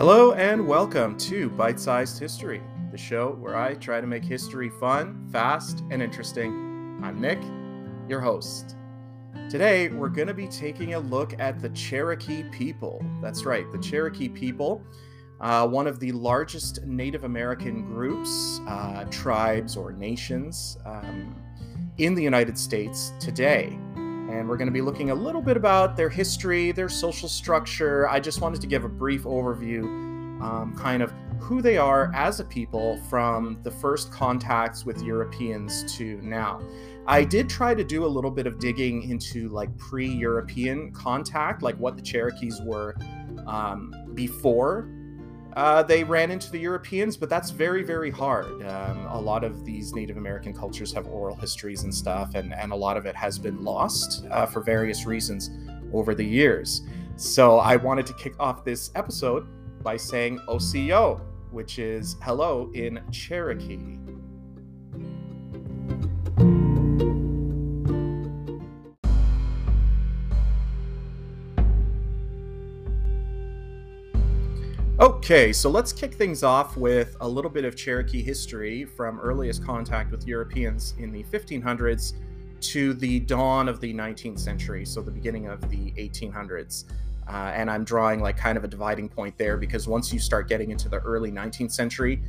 Hello and welcome to Bite Sized History, the show where I try to make history fun, fast, and interesting. I'm Nick, your host. Today, we're going to be taking a look at the Cherokee people. That's right, the Cherokee people, uh, one of the largest Native American groups, uh, tribes, or nations um, in the United States today and we're going to be looking a little bit about their history, their social structure. I just wanted to give a brief overview, um, kind of who they are as a people from the first contacts with Europeans to now. I did try to do a little bit of digging into like pre European contact, like what the Cherokees were um, before uh, they ran into the Europeans, but that's very, very hard. Um, a lot of these Native American cultures have oral histories and stuff, and, and a lot of it has been lost uh, for various reasons over the years. So I wanted to kick off this episode by saying Osiyo, which is hello in Cherokee. Okay, so let's kick things off with a little bit of Cherokee history from earliest contact with Europeans in the 1500s to the dawn of the 19th century, so the beginning of the 1800s. Uh, and I'm drawing like kind of a dividing point there because once you start getting into the early 19th century,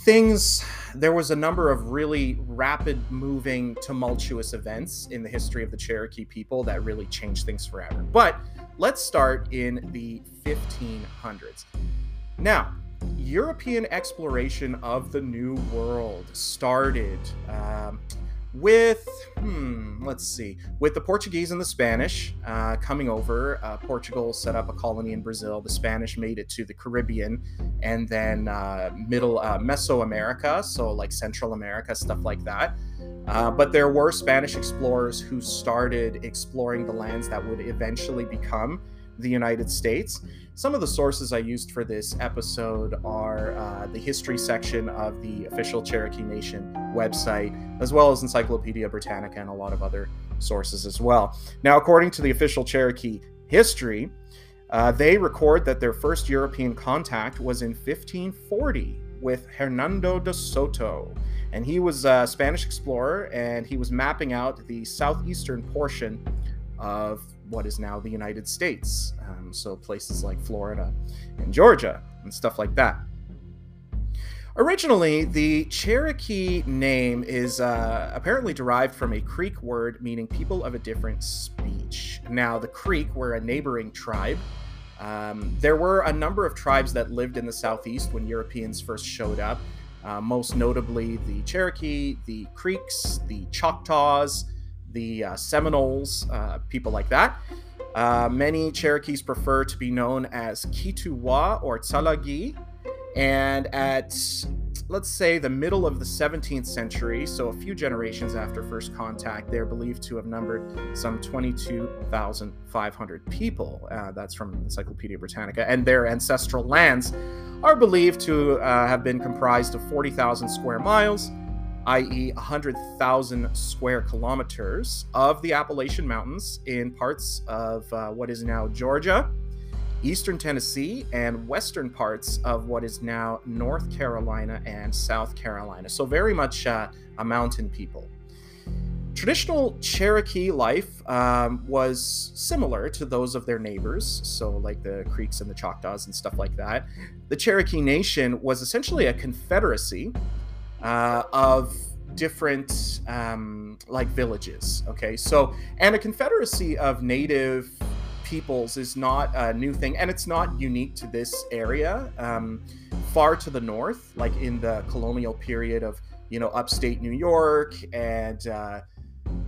things, there was a number of really rapid moving, tumultuous events in the history of the Cherokee people that really changed things forever. But let's start in the 1500s. Now, European exploration of the New World started um, with, hmm, let's see, with the Portuguese and the Spanish uh, coming over. Uh, Portugal set up a colony in Brazil. The Spanish made it to the Caribbean and then uh, middle uh, Mesoamerica, so like Central America, stuff like that. Uh, but there were Spanish explorers who started exploring the lands that would eventually become the United States. Some of the sources I used for this episode are uh, the history section of the official Cherokee Nation website, as well as Encyclopedia Britannica and a lot of other sources as well. Now, according to the official Cherokee history, uh, they record that their first European contact was in 1540 with Hernando de Soto. And he was a Spanish explorer and he was mapping out the southeastern portion of what is now the United States. Um, so places like Florida and Georgia and stuff like that. Originally, the Cherokee name is uh, apparently derived from a Creek word meaning people of a different speech. Now, the Creek were a neighboring tribe. Um, there were a number of tribes that lived in the southeast when Europeans first showed up, uh, most notably the Cherokee, the Creeks, the Choctaws, the uh, Seminoles, uh, people like that. Uh, many Cherokees prefer to be known as Kituwa or Tsalagi. And at, let's say, the middle of the 17th century, so a few generations after first contact, they're believed to have numbered some 22,500 people. Uh, that's from Encyclopedia Britannica. And their ancestral lands are believed to uh, have been comprised of 40,000 square miles i.e., 100,000 square kilometers of the Appalachian Mountains in parts of uh, what is now Georgia, eastern Tennessee, and western parts of what is now North Carolina and South Carolina. So, very much uh, a mountain people. Traditional Cherokee life um, was similar to those of their neighbors, so like the Creeks and the Choctaws and stuff like that. The Cherokee Nation was essentially a confederacy uh, of different um, like villages. Okay, so and a confederacy of native peoples is not a new thing, and it's not unique to this area. Um, far to the north, like in the colonial period of you know upstate New York and uh,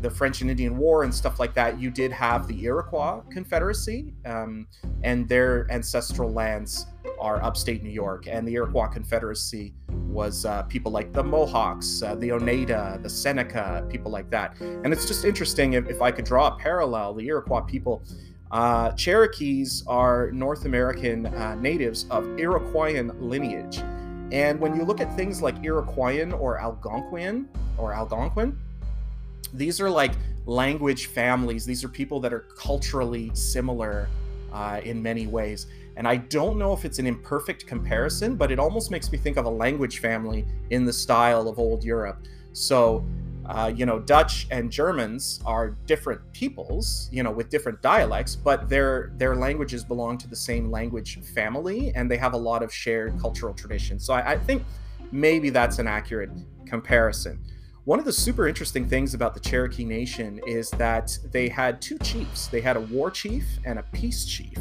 the French and Indian War and stuff like that, you did have the Iroquois Confederacy um, and their ancestral lands are upstate New York, and the Iroquois Confederacy was uh, people like the Mohawks, uh, the Oneida, the Seneca, people like that. And it's just interesting if, if I could draw a parallel. The Iroquois people, uh, Cherokees are North American uh, natives of Iroquoian lineage. And when you look at things like Iroquoian or Algonquian or Algonquin, these are like language families. These are people that are culturally similar uh, in many ways. And I don't know if it's an imperfect comparison, but it almost makes me think of a language family in the style of old Europe. So, uh, you know, Dutch and Germans are different peoples, you know, with different dialects, but their their languages belong to the same language family, and they have a lot of shared cultural traditions. So I, I think maybe that's an accurate comparison. One of the super interesting things about the Cherokee Nation is that they had two chiefs. They had a war chief and a peace chief.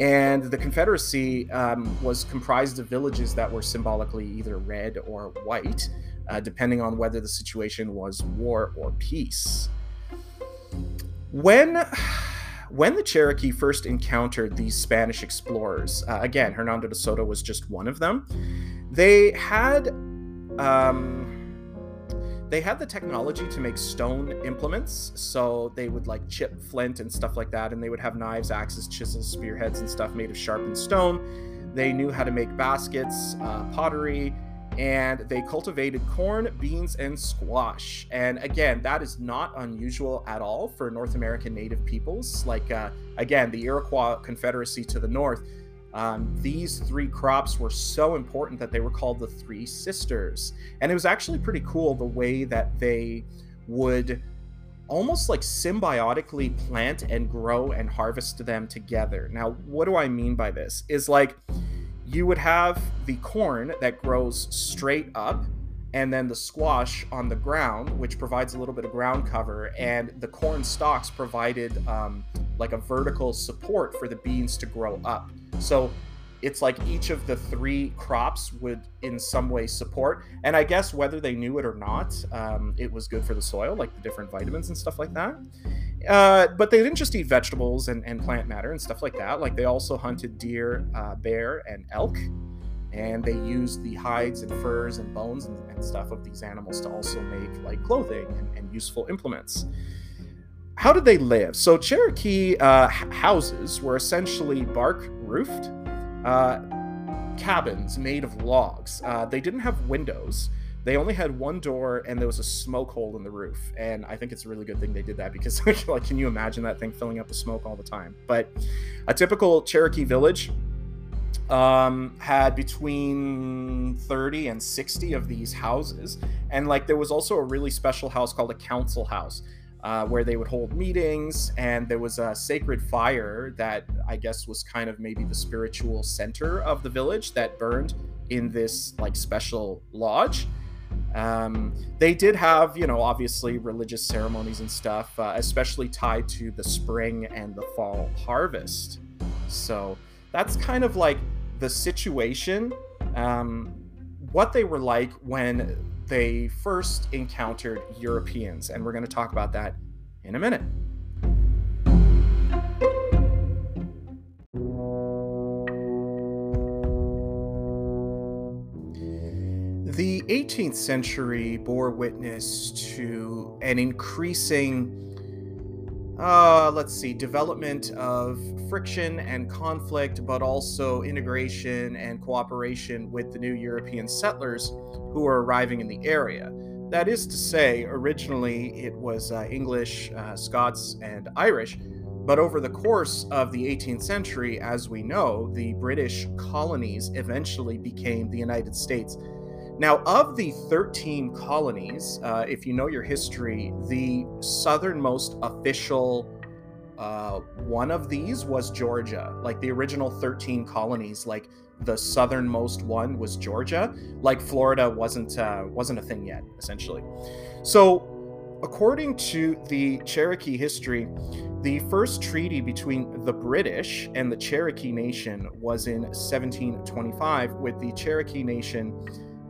And the Confederacy um, was comprised of villages that were symbolically either red or white uh, depending on whether the situation was war or peace. When when the Cherokee first encountered these Spanish explorers, uh, again, Hernando de Soto was just one of them. They had um, they had the technology to make stone implements, so they would like chip flint and stuff like that, and they would have knives, axes, chisels, spearheads, and stuff made of sharpened stone. They knew how to make baskets, uh, pottery, and they cultivated corn, beans, and squash. And again, that is not unusual at all for North American native peoples. Like, uh, again, the Iroquois Confederacy to the north, um, these three crops were so important that they were called the Three Sisters. And it was actually pretty cool the way that they would almost like symbiotically plant and grow and harvest them together. Now, what do I mean by this? Is like, you would have the corn that grows straight up and then the squash on the ground, which provides a little bit of ground cover, and the corn stalks provided um, like a vertical support for the beans to grow up. So it's like each of the three crops would in some way support. And i guess whether they knew it or not um, it was good for the soil like the different vitamins and stuff like that. Uh, but they didn't just eat vegetables and, and, plant matter and stuff like that. Like they also hunted deer uh, bear and elk. And they used the hides and furs and bones and, and stuff of these animals to also make like clothing and, and useful implements. How did they live? So cherokee uh, houses were essentially bark roofed uh, cabins made of logs. Uh, they didn't have windows. They only had one door, and there was a smoke hole in the roof. And I think it's a really good thing they did that because, like, can you imagine that thing filling up with smoke all the time? But a typical Cherokee village um, had between 30 and 60 of these houses. And, like, there was also a really special house called a council house uh, where they would hold meetings, and there was a sacred fire that I guess was kind of maybe the spiritual center of the village that burned in this like special lodge. Um, they did have, you know, obviously religious ceremonies and stuff, uh, especially tied to the spring and the fall harvest. So that's kind of like the situation, um, what they were like when they first encountered Europeans. And we're going to talk about that in a minute. The 18th century bore witness to an increasing uh, let's see, development of friction and conflict, but also integration and cooperation with the new European settlers who were arriving in the area. That is to say, originally it was uh, English, uh, Scots, and Irish, but over the course of the 18th century, as we know, the British colonies eventually became the United States now, of the 13 colonies, uh, if you know your history, the southernmost official uh, one of these was Georgia. Like the original 13 colonies, like the southernmost one was Georgia. Like Florida wasn't uh, wasn't a thing yet, essentially. So, according to the Cherokee history, the first treaty between the British and the Cherokee Nation was in 1725, with the Cherokee Nation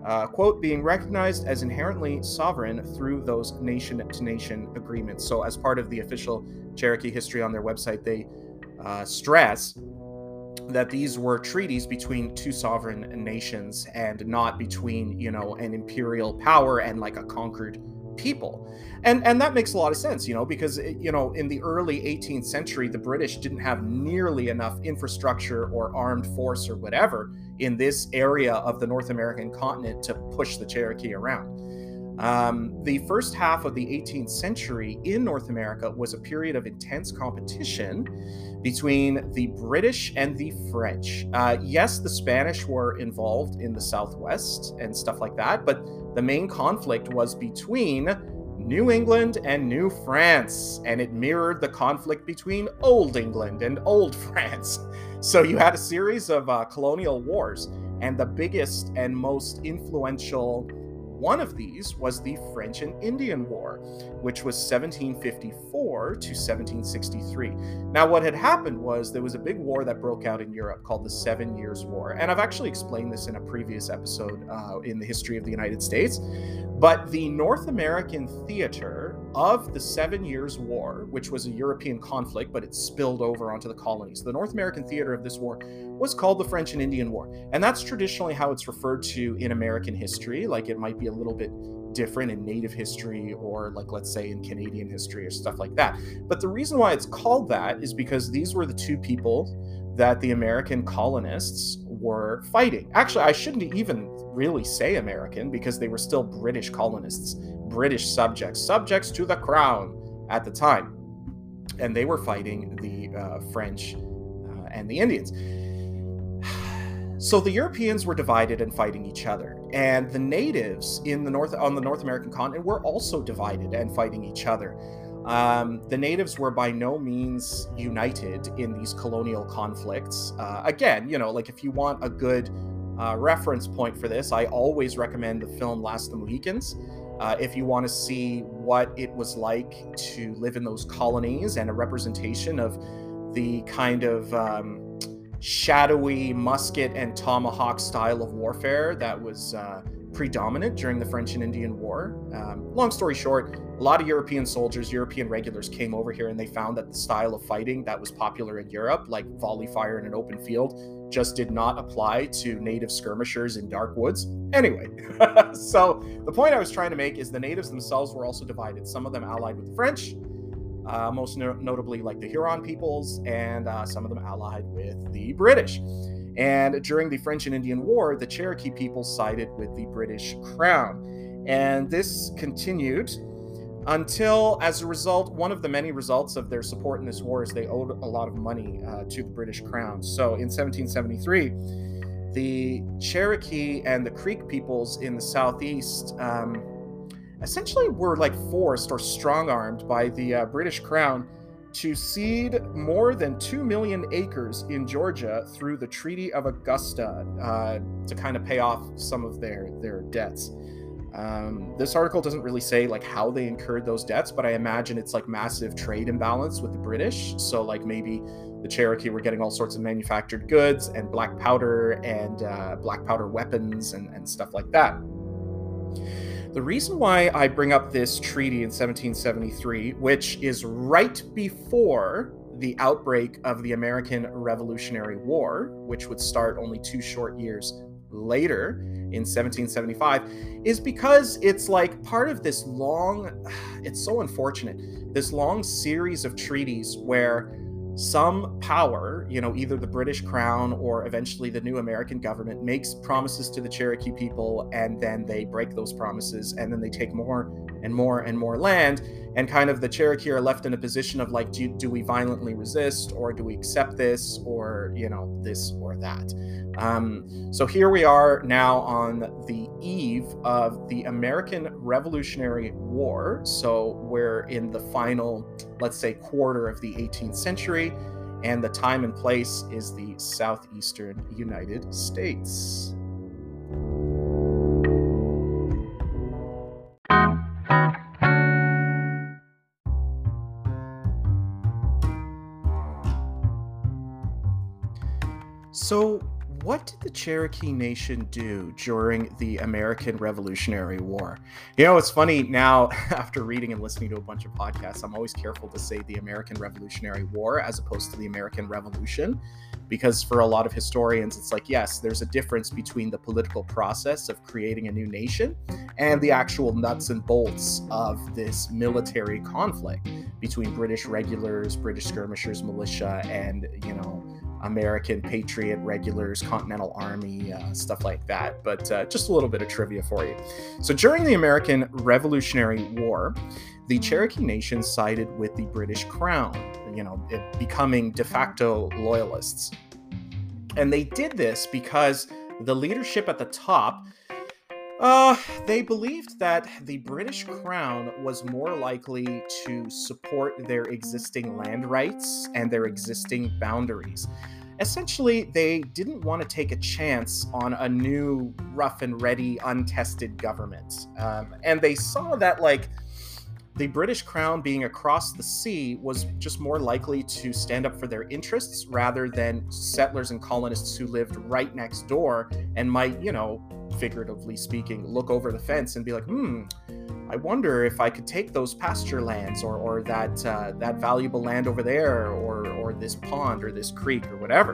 uh, quote, being recognized as inherently sovereign through those nation to nation agreements. So, as part of the official Cherokee history on their website, they uh, stress that these were treaties between two sovereign nations and not between, you know, an imperial power and like a conquered people. And and that makes a lot of sense, you know, because you know, in the early 18th century the British didn't have nearly enough infrastructure or armed force or whatever in this area of the North American continent to push the Cherokee around. Um, the first half of the 18th century in North America was a period of intense competition between the British and the French. Uh, yes, the Spanish were involved in the Southwest and stuff like that, but the main conflict was between New England and New France, and it mirrored the conflict between Old England and Old France. So you had a series of uh, colonial wars, and the biggest and most influential one of these was the French and Indian War, which was 1754 to 1763. Now, what had happened was there was a big war that broke out in Europe called the Seven Years' War. And I've actually explained this in a previous episode uh, in the history of the United States. But the North American theater of the Seven Years' War, which was a European conflict, but it spilled over onto the colonies, the North American theater of this war was called the French and Indian War. And that's traditionally how it's referred to in American history. Like it might be a little bit different in Native history or, like, let's say in Canadian history or stuff like that. But the reason why it's called that is because these were the two people that the American colonists were fighting. Actually, I shouldn't even really say American because they were still British colonists, British subjects, subjects to the crown at the time. And they were fighting the uh, French uh, and the Indians. So the Europeans were divided and fighting each other, and the natives in the north on the North American continent were also divided and fighting each other. Um, the natives were by no means united in these colonial conflicts. Uh, again, you know, like if you want a good uh, reference point for this, I always recommend the film Last of the Mohicans. Uh, if you want to see what it was like to live in those colonies and a representation of the kind of um, shadowy musket and tomahawk style of warfare that was uh, predominant during the French and Indian War. Um, long story short, a lot of European soldiers, European regulars came over here and they found that the style of fighting that was popular in Europe, like volley fire in an open field, just did not apply to native skirmishers in dark woods. Anyway, so the point I was trying to make is the natives themselves were also divided. Some of them allied with the French, uh, most no- notably like the Huron peoples, and uh, some of them allied with the British. And during the French and Indian War, the Cherokee people sided with the British Crown. And this continued until, as a result, one of the many results of their support in this war is they owed a lot of money uh, to the British Crown. So in 1773, the Cherokee and the Creek peoples in the southeast um, essentially were like forced or strong armed by the uh, British Crown to cede more than 2 million acres in Georgia through the Treaty of Augusta uh, to kind of pay off some of their, their debts. Um, this article doesn't really say like how they incurred those debts, but I imagine it's like massive trade imbalance with the British. So like maybe the Cherokee were getting all sorts of manufactured goods and black powder and uh, black powder weapons and, and stuff like that. The reason why I bring up this treaty in 1773, which is right before the outbreak of the American Revolutionary War, which would start only two short years later in 1775, is because it's like part of this long, it's so unfortunate, this long series of treaties where some power, you know, either the British crown or eventually the new American government makes promises to the Cherokee people and then they break those promises and then they take more and more and more land and kind of the Cherokee are left in a position of like do, do we violently resist or do we accept this or you know this or that? Um, so here we are now on the eve of the American Revolutionary War. So we're in the final, let's say, quarter of the 18th century, and the time and place is the southeastern United States. So, what did the Cherokee Nation do during the American Revolutionary War? You know, it's funny now, after reading and listening to a bunch of podcasts, I'm always careful to say the American Revolutionary War as opposed to the American Revolution, because for a lot of historians, it's like, yes, there's a difference between the political process of creating a new nation and the actual nuts and bolts of this military conflict between British regulars, British skirmishers, militia, and, you know, American Patriot Regulars, Continental Army, uh, stuff like that. But uh, just a little bit of trivia for you. So during the American Revolutionary War, the Cherokee Nation sided with the British Crown, you know, becoming de facto loyalists. And they did this because the leadership at the top uh, they believed that the British Crown was more likely to support their existing land rights and their existing boundaries. Essentially, they didn't want to take a chance on a new, rough and ready, untested government. Um, and they saw that, like, the British Crown being across the sea was just more likely to stand up for their interests rather than settlers and colonists who lived right next door and might, you know, figuratively speaking, look over the fence and be like, hmm, I wonder if I could take those pasture lands or, or that uh, that valuable land over there or, or this pond or this creek or whatever.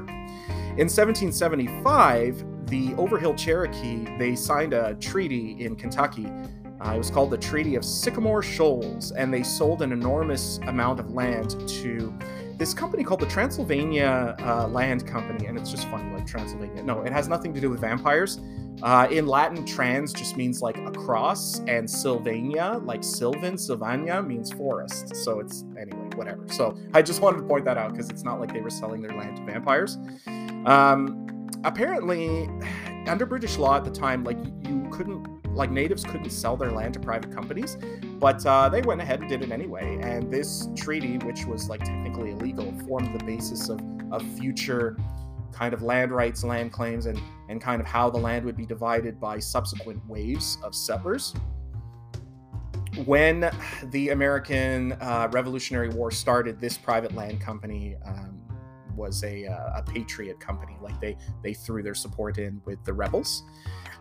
In 1775, the Overhill Cherokee, they signed a treaty in Kentucky uh, it was called the Treaty of Sycamore Shoals, and they sold an enormous amount of land to this company called the Transylvania uh, Land Company. And it's just funny, like Transylvania. No, it has nothing to do with vampires. Uh, in Latin, trans just means like across, and Sylvania, like Sylvan, Sylvania, means forest. So it's, anyway, whatever. So I just wanted to point that out because it's not like they were selling their land to vampires. Um, apparently, under British law at the time, like you couldn't like natives couldn't sell their land to private companies, but uh, they went ahead and did it anyway. And this treaty, which was like technically illegal, formed the basis of, of future kind of land rights, land claims, and, and kind of how the land would be divided by subsequent waves of settlers. When the American uh, Revolutionary War started, this private land company um, was a, uh, a patriot company. Like they they threw their support in with the rebels.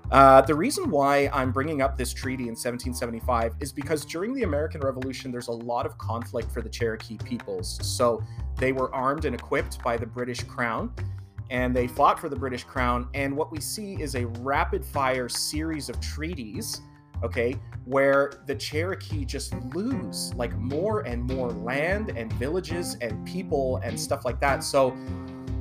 Uh, the reason why I'm bringing up this treaty in 1775 is because during the American Revolution, there's a lot of conflict for the Cherokee peoples. So they were armed and equipped by the British Crown, and they fought for the British Crown. And what we see is a rapid fire series of treaties, okay, where the Cherokee just lose like more and more land and villages and people and stuff like that. So,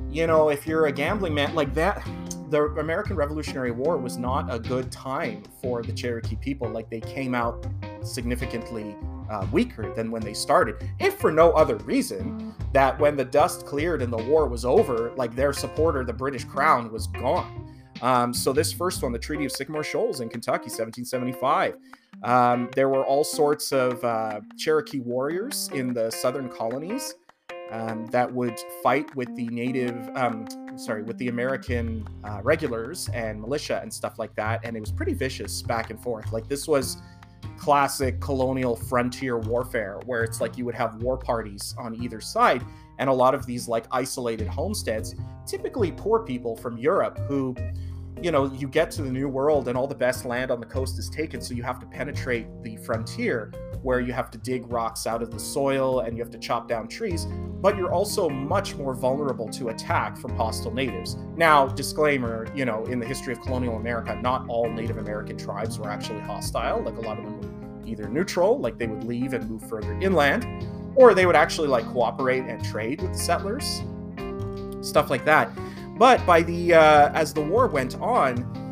you know, if you're a gambling man like that, the American Revolutionary War was not a good time for the Cherokee people. Like they came out significantly uh, weaker than when they started, if for no other reason that when the dust cleared and the war was over, like their supporter, the British Crown, was gone. Um, so this first one, the Treaty of Sycamore Shoals in Kentucky, 1775. Um, there were all sorts of uh, Cherokee warriors in the southern colonies um, that would fight with the native, um, sorry, with the American uh, regulars and militia and stuff like that. And it was pretty vicious back and forth. Like this was classic colonial frontier warfare where it's like you would have war parties on either side. And a lot of these like isolated homesteads typically poor people from europe who you know you get to the new world and all the best land on the coast is taken so you have to penetrate the frontier where you have to dig rocks out of the soil and you have to chop down trees, but you're also much more vulnerable to attack from hostile natives. Now, disclaimer, you know, in the history of colonial America, not all Native American tribes were actually hostile. Like a lot of them were either neutral, like they would leave and move further inland, or they would actually like cooperate and trade with the settlers, stuff like that. But by the uh, as the war went on,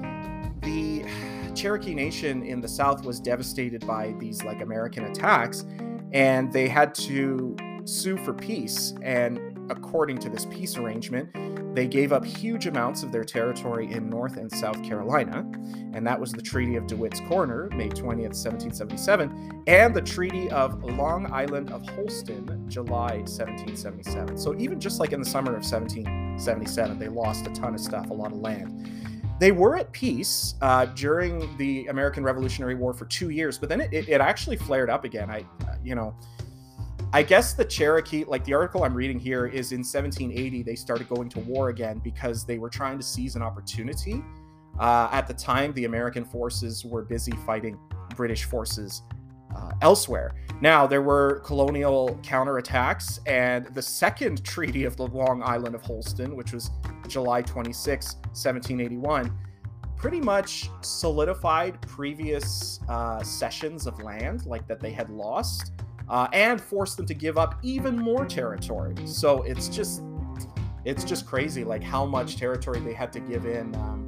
Cherokee Nation in the South was devastated by these like American attacks, and they had to sue for peace. And according to this peace arrangement, they gave up huge amounts of their territory in North and South Carolina, and that was the Treaty of DeWitt's Corner, May 20th, 1777, and the Treaty of Long Island of Holston, July 1777. So even just like in the summer of 1777, they lost a ton of stuff, a lot of land. They were at peace uh, during the American Revolutionary War for two years, but then it, it, it actually flared up again. I, you know, I guess the Cherokee, like the article I'm reading here, is in 1780 they started going to war again because they were trying to seize an opportunity. Uh, at the time, the American forces were busy fighting British forces uh, elsewhere. Now, there were colonial counterattacks, and the second treaty of the Long Island of Holston, which was July 26, 1781, pretty much solidified previous uh, cessions of land, like that they had lost, uh, and forced them to give up even more territory. So it's just it's just crazy, like how much territory they had to give in. Um,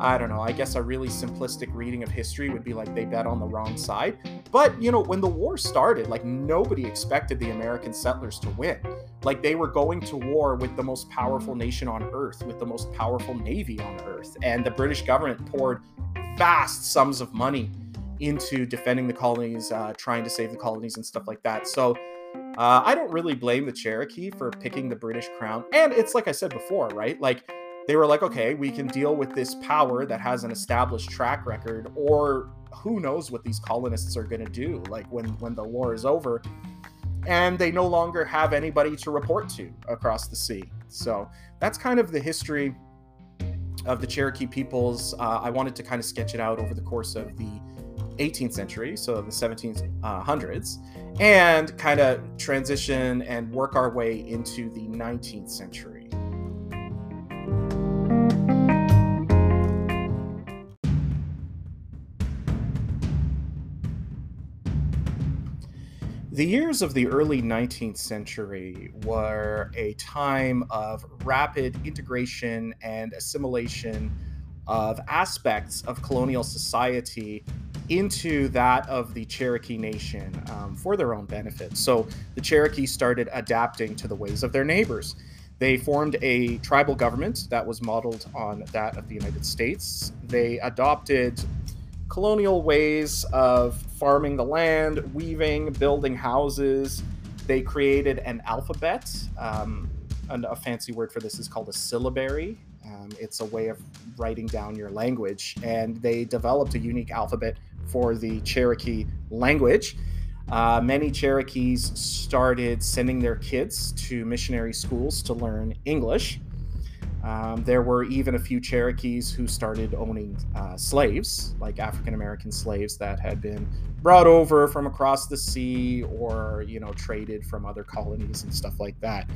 I don't know. I guess a really simplistic reading of history would be like they bet on the wrong side. But, you know, when the war started, like nobody expected the American settlers to win. Like they were going to war with the most powerful nation on earth, with the most powerful navy on earth. And the British government poured vast sums of money into defending the colonies, uh, trying to save the colonies and stuff like that. So, uh, I don't really blame the Cherokee for picking the British crown. And it's like I said before, right? Like they were like, okay, we can deal with this power that has an established track record, or who knows what these colonists are going to do, like when when the war is over, and they no longer have anybody to report to across the sea. So that's kind of the history of the Cherokee peoples. Uh, I wanted to kind of sketch it out over the course of the 18th century, so the 1700s, and kind of transition and work our way into the 19th century. The years of the early 19th century were a time of rapid integration and assimilation of aspects of colonial society into that of the Cherokee Nation um, for their own benefit. So the Cherokee started adapting to the ways of their neighbors. They formed a tribal government that was modeled on that of the United States. They adopted colonial ways of farming the land, weaving, building houses. They created an alphabet. Um, and a fancy word for this is called a syllabary. Um, it's a way of writing down your language. And they developed a unique alphabet for the Cherokee language. Uh, many Cherokees started sending their kids to missionary schools to learn English. Um, there were even a few Cherokees who started owning uh, slaves, like African American slaves that had been brought over from across the sea or, you know, traded from other colonies and stuff like that.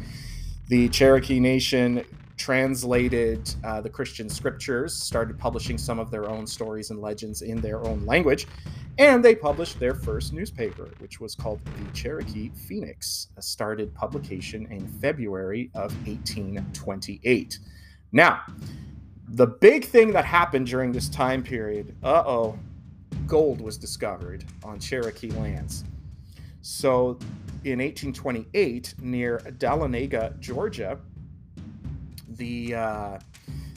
The Cherokee Nation translated uh, the Christian scriptures, started publishing some of their own stories and legends in their own language, and they published their first newspaper, which was called the Cherokee Phoenix, a started publication in February of 1828. Now, the big thing that happened during this time period, uh oh, gold was discovered on Cherokee lands. So in 1828, near Dahlonega, Georgia, the uh,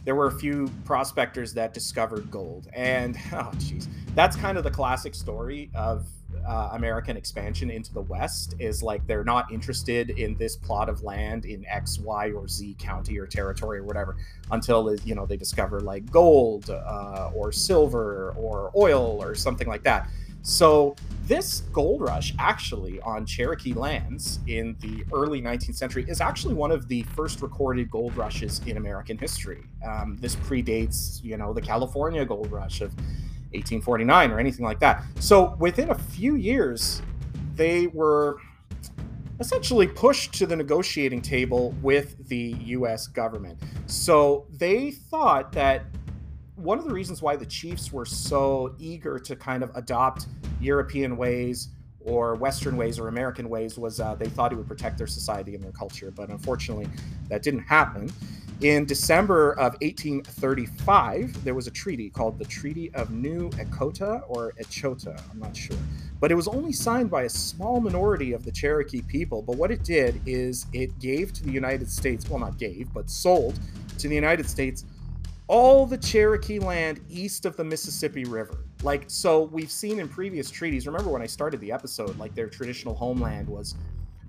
there were a few prospectors that discovered gold, and oh, jeez, that's kind of the classic story of uh, American expansion into the West is like they're not interested in this plot of land in X, Y, or Z county or territory or whatever until you know they discover like gold uh, or silver or oil or something like that. So this gold rush actually on Cherokee lands in the early 19th century is actually one of the first recorded gold rushes in American history. Um, this predates, you know, the California gold rush of 1849 or anything like that. So within a few years, they were essentially pushed to the negotiating table with the US government. So they thought that one of the reasons why the chiefs were so eager to kind of adopt European ways or Western ways or American ways was uh, they thought it would protect their society and their culture. But unfortunately, that didn't happen. In December of 1835, there was a treaty called the Treaty of New Echota or Echota, I'm not sure. But it was only signed by a small minority of the Cherokee people. But what it did is it gave to the United States, well, not gave, but sold to the United States all the Cherokee land east of the Mississippi River. Like, so we've seen in previous treaties, remember when I started the episode, like their traditional homeland was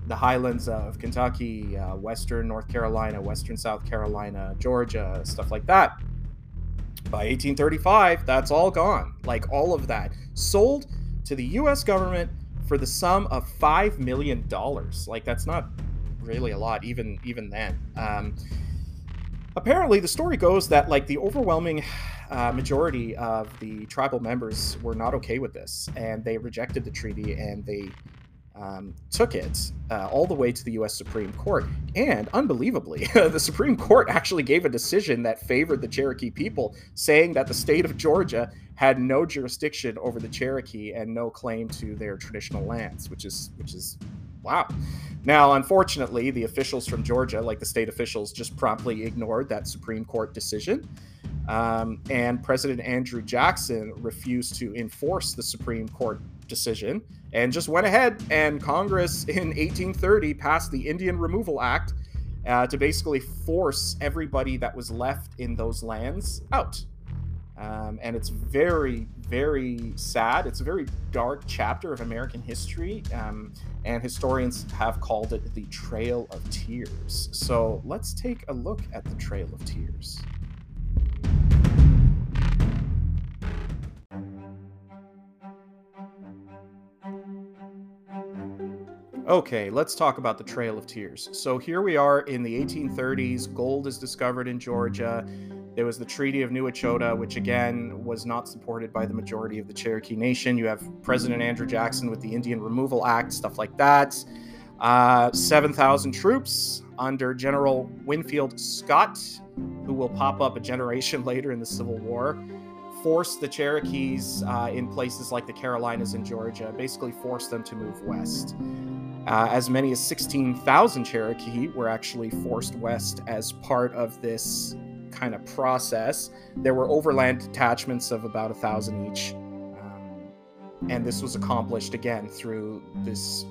the highlands of Kentucky, uh, western North Carolina, western South Carolina, Georgia, stuff like that. By 1835, that's all gone. Like all of that sold to the US government for the sum of 5 million dollars. Like that's not really a lot even even then. Um, apparently the story goes that like the overwhelming uh, majority of the tribal members were not okay with this and they rejected the treaty and they um, took it uh, all the way to the U.S. Supreme Court. And unbelievably, the Supreme Court actually gave a decision that favored the Cherokee people, saying that the state of Georgia had no jurisdiction over the Cherokee and no claim to their traditional lands, which is which is Wow. Now, unfortunately, the officials from Georgia, like the state officials, just promptly ignored that Supreme Court decision. Um, and President Andrew Jackson refused to enforce the Supreme Court decision and just went ahead and Congress in 1830 passed the Indian Removal Act uh, to basically force everybody that was left in those lands out. Um, and it's very, very sad. It's a very dark chapter of American history, um, and historians have called it the Trail of Tears. So let's take a look at the Trail of Tears. Okay, let's talk about the Trail of Tears. So here we are in the 1830s. Gold is discovered in Georgia. There was the Treaty of New Echota, which again was not supported by the majority of the Cherokee Nation. You have President Andrew Jackson with the Indian Removal Act, stuff like that. Uh, 7,000 troops under General Winfield Scott, who will pop up a generation later in the Civil War forced the Cherokees uh, in places like the Carolinas and Georgia, basically forced them to move west. Uh, as many as 16,000 Cherokee were actually forced west as part of this kind of process. There were overland detachments of about a thousand each. Um, and this was accomplished again through this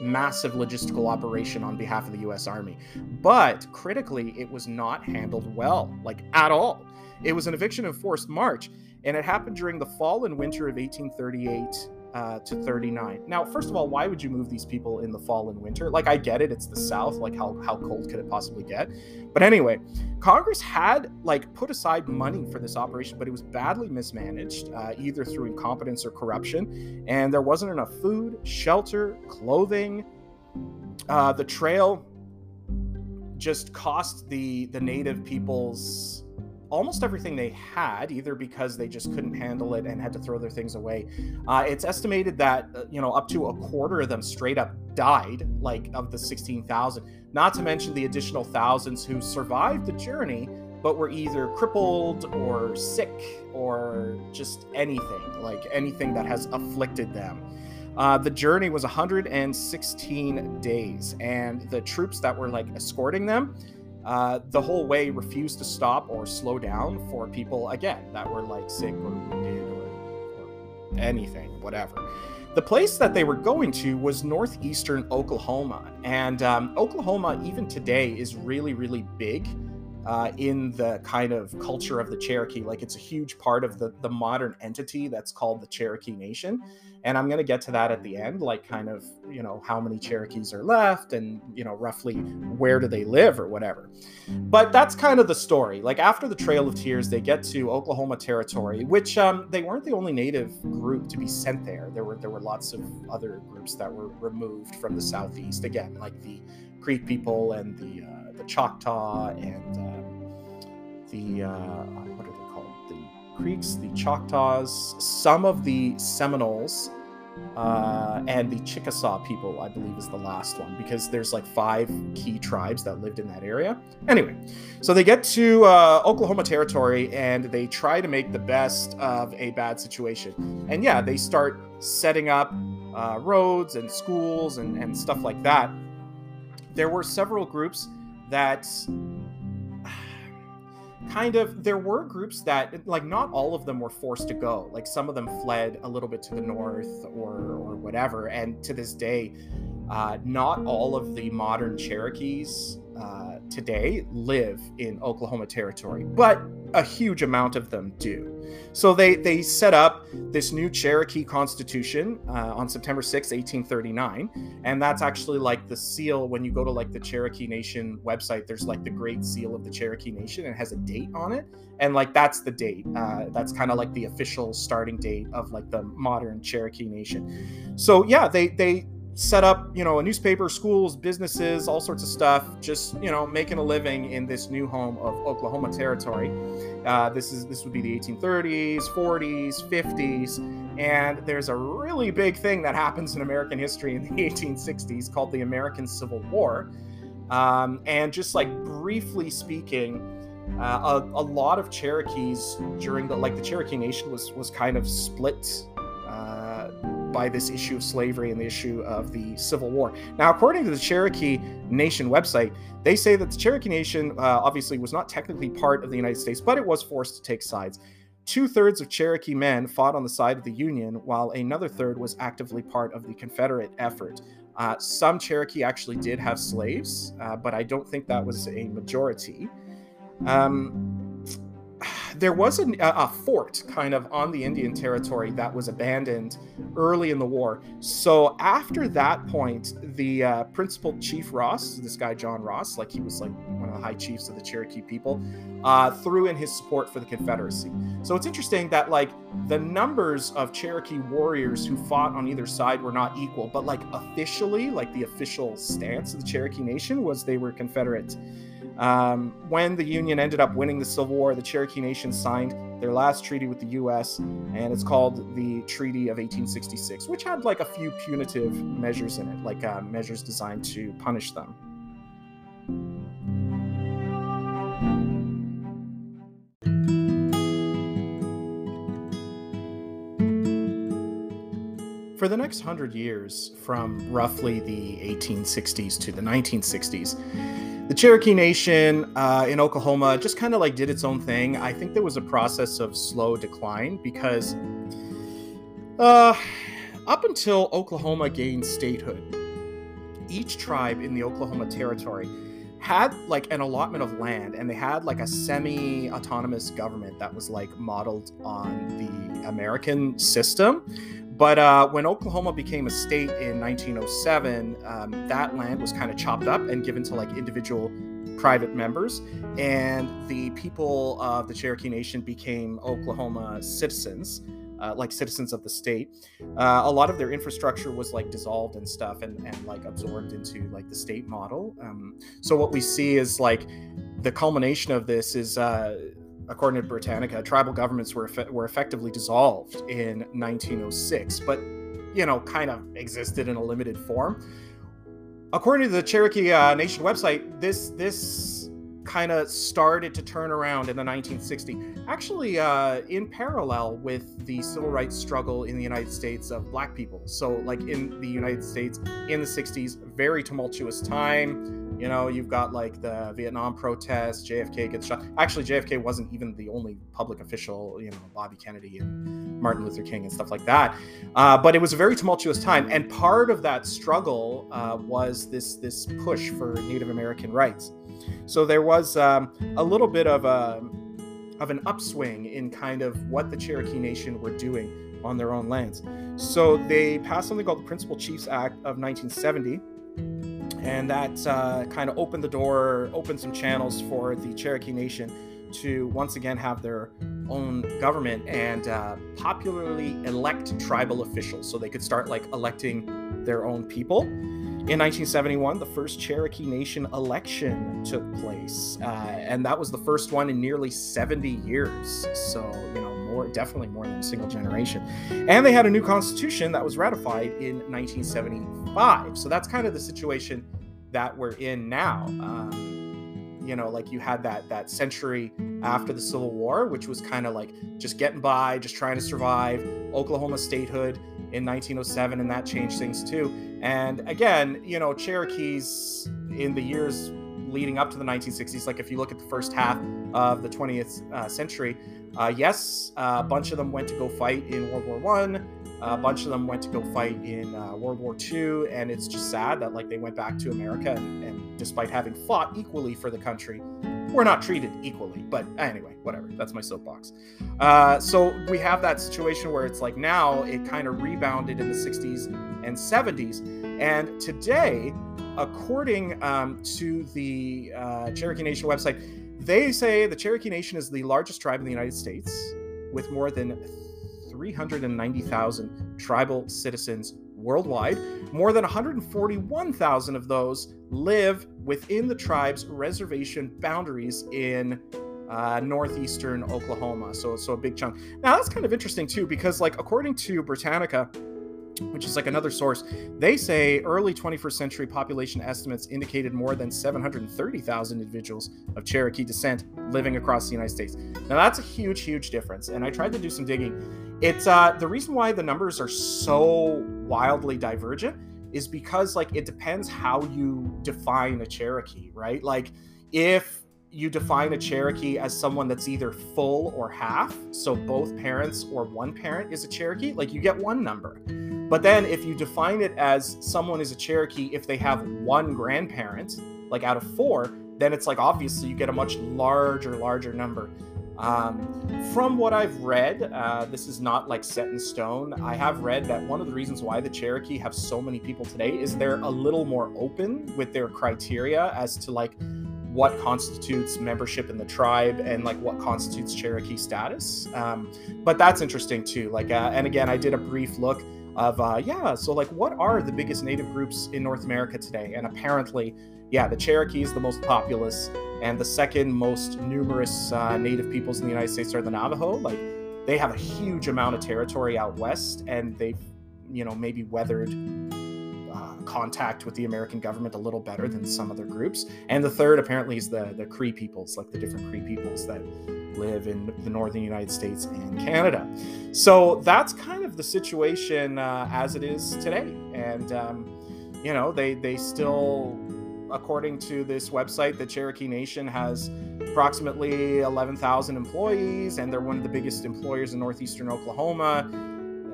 massive logistical operation on behalf of the US Army. But critically, it was not handled well, like at all. It was an eviction and forced march, and it happened during the fall and winter of 1838 uh, to 39. Now, first of all, why would you move these people in the fall and winter? Like, I get it, it's the South. Like, how, how cold could it possibly get? But anyway, Congress had like put aside money for this operation, but it was badly mismanaged, uh, either through incompetence or corruption. And there wasn't enough food, shelter, clothing. Uh, the trail just cost the the native peoples almost everything they had, either because they just couldn't handle it and had to throw their things away. Uh, it's estimated that uh, you know up to a quarter of them straight up died, like of the sixteen thousand. Not to mention the additional thousands who survived the journey, but were either crippled or sick or just anything, like anything that has afflicted them. Uh, the journey was 116 days, and the troops that were like escorting them uh, the whole way refused to stop or slow down for people again that were like sick or wounded or, or anything, whatever. The place that they were going to was northeastern Oklahoma, and um, Oklahoma even today is really, really big uh, in the kind of culture of the Cherokee. Like it's a huge part of the the modern entity that's called the Cherokee Nation. And I'm going to get to that at the end, like kind of, you know, how many Cherokees are left and, you know, roughly where do they live or whatever. But that's kind of the story. Like after the Trail of Tears, they get to Oklahoma Territory, which um, they weren't the only native group to be sent there. There were there were lots of other groups that were removed from the southeast. Again, like the Creek people and the uh, the Choctaw and um, the uh, Creeks, the Choctaws, some of the Seminoles, uh, and the Chickasaw people, I believe, is the last one because there's like five key tribes that lived in that area. Anyway, so they get to uh, Oklahoma Territory and they try to make the best of a bad situation. And yeah, they start setting up uh, roads and schools and, and stuff like that. There were several groups that kind of there were groups that like not all of them were forced to go. Like some of them fled a little bit to the north or or whatever. And to this day uh, not all of the modern cherokees uh, today live in oklahoma territory. But a huge amount of them do so they they set up this new Cherokee Constitution uh, on September 6, 1839, and that's actually like the seal when you go to like the Cherokee Nation website. There's like the Great Seal of the Cherokee Nation, and it has a date on it, and like that's the date. Uh, that's kind of like the official starting date of like the modern Cherokee Nation. So yeah, they they set up, you know, a newspaper, schools, businesses, all sorts of stuff, just, you know, making a living in this new home of Oklahoma territory. Uh, this is this would be the 1830s, 40s, 50s, and there's a really big thing that happens in American history in the 1860s called the American Civil War. Um, and just like briefly speaking, uh, a, a, lot of Cherokees during the like the Cherokee Nation was was kind of split by this issue of slavery and the issue of the Civil War. Now, according to the Cherokee Nation website, they say that the Cherokee Nation uh, obviously was not technically part of the United States, but it was forced to take sides. Two thirds of Cherokee men fought on the side of the Union, while another third was actively part of the Confederate effort. Uh, some Cherokee actually did have slaves, uh, but I don't think that was a majority. Um, there was a, a, fort kind of on the Indian territory that was abandoned early in the war. So after that point, the uh, principal chief Ross, this guy John Ross, like he was like one of the high chiefs of the Cherokee people, uh, threw in his support for the Confederacy. So it's interesting that like the numbers of Cherokee warriors who fought on either side were not equal, but like officially, like the official stance of the Cherokee Nation was they were Confederate. Um, when the Union ended up winning the Civil War, the Cherokee Nation signed their last treaty with the U.S., and it's called the Treaty of 1866, which had like a few punitive measures in it, like uh, measures designed to punish them. For the next hundred years, from roughly the 1860s to the 1960s, the Cherokee Nation uh, in Oklahoma just kind of like did its own thing. I think there was a process of slow decline because uh, up until Oklahoma gained statehood, each tribe in the Oklahoma Territory had like an allotment of land and they had like a semi autonomous government that was like modeled on the American system but uh, when Oklahoma became a state in 1907, um, that land was kind of chopped up and given to like individual private members, and the people of the Cherokee Nation became Oklahoma citizens. Uh, like citizens of the state, uh, a lot of their infrastructure was like dissolved and stuff, and, and like absorbed into like the state model. Um, so what we see is like the culmination of this is uh, according to Britannica, tribal governments were were effectively dissolved in 1906, but you know, kind of existed in a limited form. According to the Cherokee uh, Nation website, this this kind of started to turn around in the 1960s, actually uh, in parallel with the civil rights struggle in the United States of Black people. So, like in the United States in the 60s, very tumultuous time you know, you've got like the Vietnam protests, JFK gets shot. Actually, JFK wasn't even the only public official, you know, Bobby Kennedy and Martin Luther King and stuff like that. Uh, but it was a very tumultuous time. And part of that struggle uh, was this, this push for Native American rights. So there was um, a little bit of a, of an upswing in kind of what the Cherokee Nation were doing on their own lands. So they passed something called the Principal Chiefs Act of 1970 and that uh, kind of opened the door, opened some channels for the Cherokee Nation to once again have their own government and uh, popularly elect tribal officials so they could start like electing their own people. In 1971, the first Cherokee Nation election took place, uh, and that was the first one in nearly 70 years. So, you know, more definitely more than a single generation. And they had a new constitution that was ratified in 1975. So that's kind of the situation that we're in now. Um, you know, like you had that that century after the Civil War, which was kind of like just getting by, just trying to survive. Oklahoma statehood in 1907, and that changed things too. And again, you know, Cherokees in the years leading up to the 1960s, like if you look at the first half of the 20th uh, century, uh, yes, uh, a bunch of them went to go fight in World War One. A bunch of them went to go fight in uh, World War II, and it's just sad that like they went back to America, and, and despite having fought equally for the country, we're not treated equally. But anyway, whatever. That's my soapbox. Uh, so we have that situation where it's like now it kind of rebounded in the 60s and 70s, and today, according um, to the uh, Cherokee Nation website, they say the Cherokee Nation is the largest tribe in the United States with more than 390,000 tribal citizens worldwide. More than 141,000 of those live within the tribe's reservation boundaries in uh, northeastern Oklahoma. So, so a big chunk. Now that's kind of interesting too, because like according to Britannica, which is like another source, they say early 21st century population estimates indicated more than 730,000 individuals of Cherokee descent living across the United States. Now that's a huge, huge difference. And I tried to do some digging. It's uh, the reason why the numbers are so wildly divergent is because like it depends how you define a Cherokee, right? Like if you define a Cherokee as someone that's either full or half, so both parents or one parent is a Cherokee, like you get one number. But then if you define it as someone is a Cherokee if they have one grandparent, like out of four, then it's like obviously you get a much larger, larger number. Um, from what I've read, uh, this is not like set in stone. I have read that one of the reasons why the Cherokee have so many people today is they're a little more open with their criteria as to like what constitutes membership in the tribe and like what constitutes Cherokee status. Um, but that's interesting too. Like, uh, and again, I did a brief look of uh, yeah. So like, what are the biggest Native groups in North America today? And apparently, yeah, the Cherokee is the most populous, and the second most numerous uh, Native peoples in the United States are the Navajo. Like, they have a huge amount of territory out west, and they've you know maybe weathered contact with the American government a little better than some other groups. And the third, apparently, is the the Cree peoples, like the different Cree peoples that live in the northern United States and Canada. So that's kind of the situation uh, as it is today. And um, you know, they they still, according to this website, the Cherokee Nation has approximately 11,000 employees, and they're one of the biggest employers in northeastern Oklahoma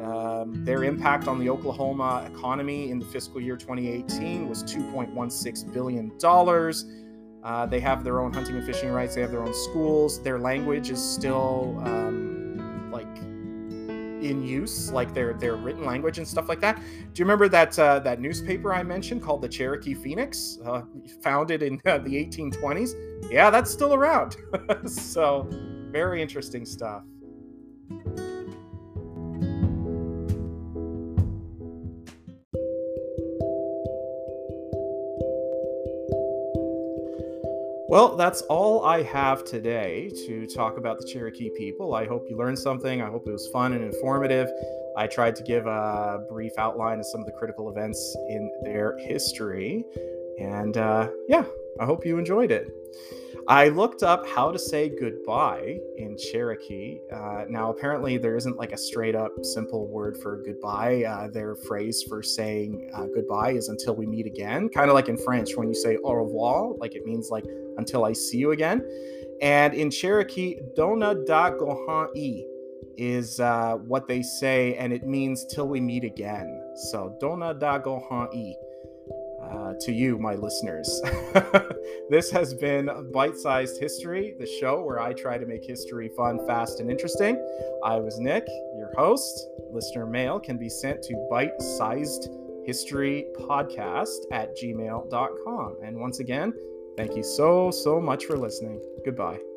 um, their impact on the Oklahoma economy in the fiscal year 2018 was $2.16 billion. Uh, they have their own hunting and fishing rights. They have their own schools. Their language is still um, in use, like their their written language and stuff like that. Do you remember that uh, that newspaper I mentioned called the Cherokee Phoenix, uh, founded in uh, the 1820s? Yeah, that's still around. so very interesting stuff. Well, that's all I have today to talk about the Cherokee people. I hope you learned something. I hope it was fun and informative. I tried to give a brief outline of some of the critical events in their history. And uh, yeah, I hope you enjoyed it. I looked up how to say goodbye in Cherokee. Uh, now, apparently, there isn't like a straight up simple word for goodbye. Uh, their phrase for saying uh, goodbye is until we meet again, kind of like in French when you say au revoir, like it means like until I see you again. And in Cherokee, dona da gohan i is uh, what they say, and it means till we meet again. So, dona da gohan i uh, to you, my listeners. this has been Bite Sized History, the show where I try to make history fun, fast, and interesting. I was Nick, your host. Listener mail can be sent to bite sized history podcast at gmail.com. And once again, thank you so, so much for listening. Goodbye.